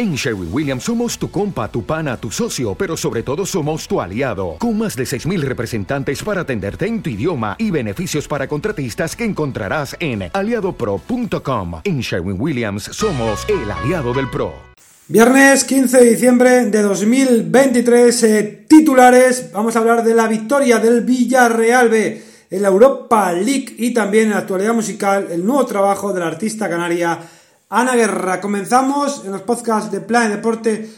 En Sherwin Williams somos tu compa, tu pana, tu socio, pero sobre todo somos tu aliado, con más de 6.000 representantes para atenderte en tu idioma y beneficios para contratistas que encontrarás en aliadopro.com. En Sherwin Williams somos el aliado del PRO. Viernes 15 de diciembre de 2023, eh, titulares, vamos a hablar de la victoria del Villarreal B en la Europa League y también en la actualidad musical el nuevo trabajo de la artista canaria Ana Guerra. Comenzamos en los podcasts de Plan Deporte.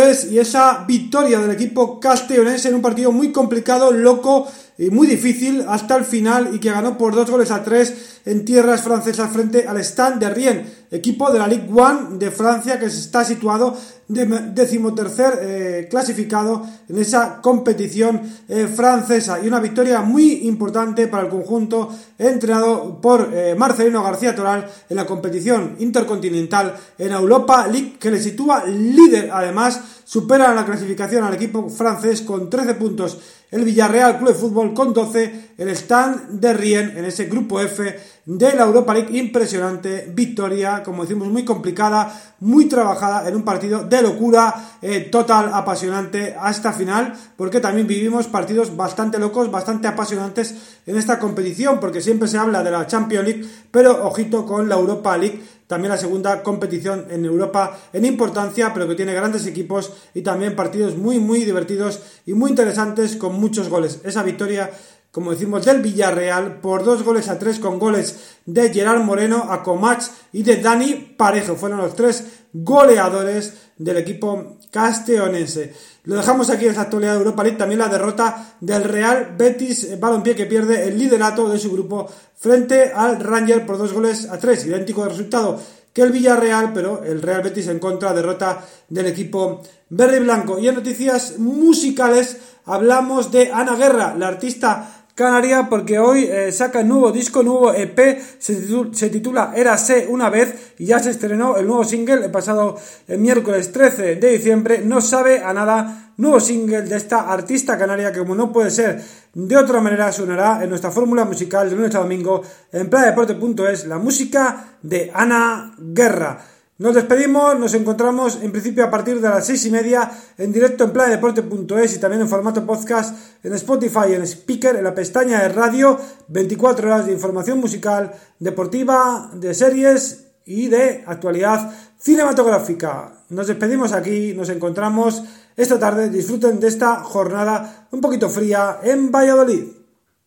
es y esa victoria del equipo castellonense en un partido muy complicado, loco y muy difícil hasta el final y que ganó por dos goles a tres en tierras francesas frente al Stand de Rien, equipo de la Ligue 1 de Francia que está situado de decimotercer eh, clasificado en esa competición eh, francesa. Y una victoria muy importante para el conjunto entrenado por eh, Marcelino García Toral en la competición intercontinental en Europa League que le sitúa líder además supera la clasificación al equipo francés con 13 puntos. El Villarreal Club de Fútbol con 12, el Stand de Rien en ese grupo F de la Europa League. Impresionante victoria, como decimos, muy complicada, muy trabajada en un partido de locura eh, total, apasionante hasta final, porque también vivimos partidos bastante locos, bastante apasionantes en esta competición, porque siempre se habla de la Champions League, pero ojito con la Europa League también la segunda competición en Europa en importancia, pero que tiene grandes equipos y también partidos muy, muy divertidos y muy interesantes con muchos goles. Esa victoria, como decimos, del Villarreal por dos goles a tres con goles de Gerard Moreno, Acomach y de Dani Parejo. Fueron los tres goleadores del equipo castellonense. Lo dejamos aquí en esa actualidad de Europa League, también la derrota del Real Betis Balompié que pierde el liderato de su grupo frente al Ranger por dos goles a tres, idéntico de resultado que el Villarreal, pero el Real Betis en contra, derrota del equipo verde y blanco. Y en noticias musicales hablamos de Ana Guerra, la artista Canaria porque hoy eh, saca nuevo disco, nuevo EP, se, titula, se titula Érase una vez y ya se estrenó el nuevo single el pasado el miércoles 13 de diciembre. No sabe a nada, nuevo single de esta artista canaria que como no puede ser de otra manera sonará en nuestra fórmula musical de lunes a domingo en playadeporte.es la música de Ana Guerra. Nos despedimos, nos encontramos en principio a partir de las seis y media en directo en planedeporte.es y también en formato podcast en Spotify, en Speaker, en la pestaña de radio, 24 horas de información musical, deportiva, de series y de actualidad cinematográfica. Nos despedimos aquí, nos encontramos esta tarde, disfruten de esta jornada un poquito fría en Valladolid.